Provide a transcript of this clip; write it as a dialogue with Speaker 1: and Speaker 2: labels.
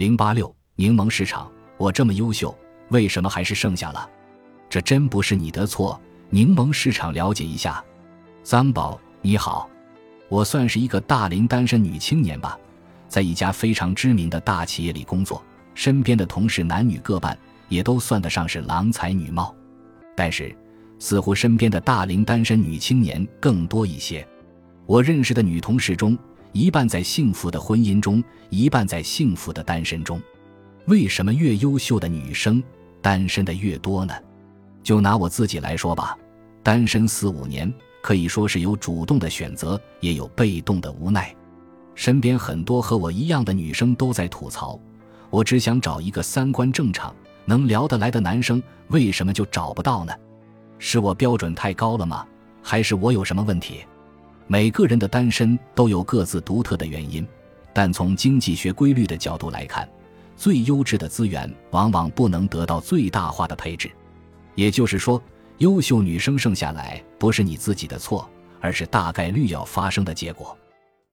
Speaker 1: 零八六柠檬市场，我这么优秀，为什么还是剩下了？这真不是你的错。柠檬市场了解一下，三宝你好，我算是一个大龄单身女青年吧，在一家非常知名的大企业里工作，身边的同事男女各半，也都算得上是郎才女貌，但是似乎身边的大龄单身女青年更多一些。我认识的女同事中，一半在幸福的婚姻中，一半在幸福的单身中。为什么越优秀的女生单身的越多呢？就拿我自己来说吧，单身四五年，可以说是有主动的选择，也有被动的无奈。身边很多和我一样的女生都在吐槽，我只想找一个三观正常、能聊得来的男生，为什么就找不到呢？是我标准太高了吗？还是我有什么问题？每个人的单身都有各自独特的原因，但从经济学规律的角度来看，最优质的资源往往不能得到最大化的配置。也就是说，优秀女生剩下来不是你自己的错，而是大概率要发生的结果。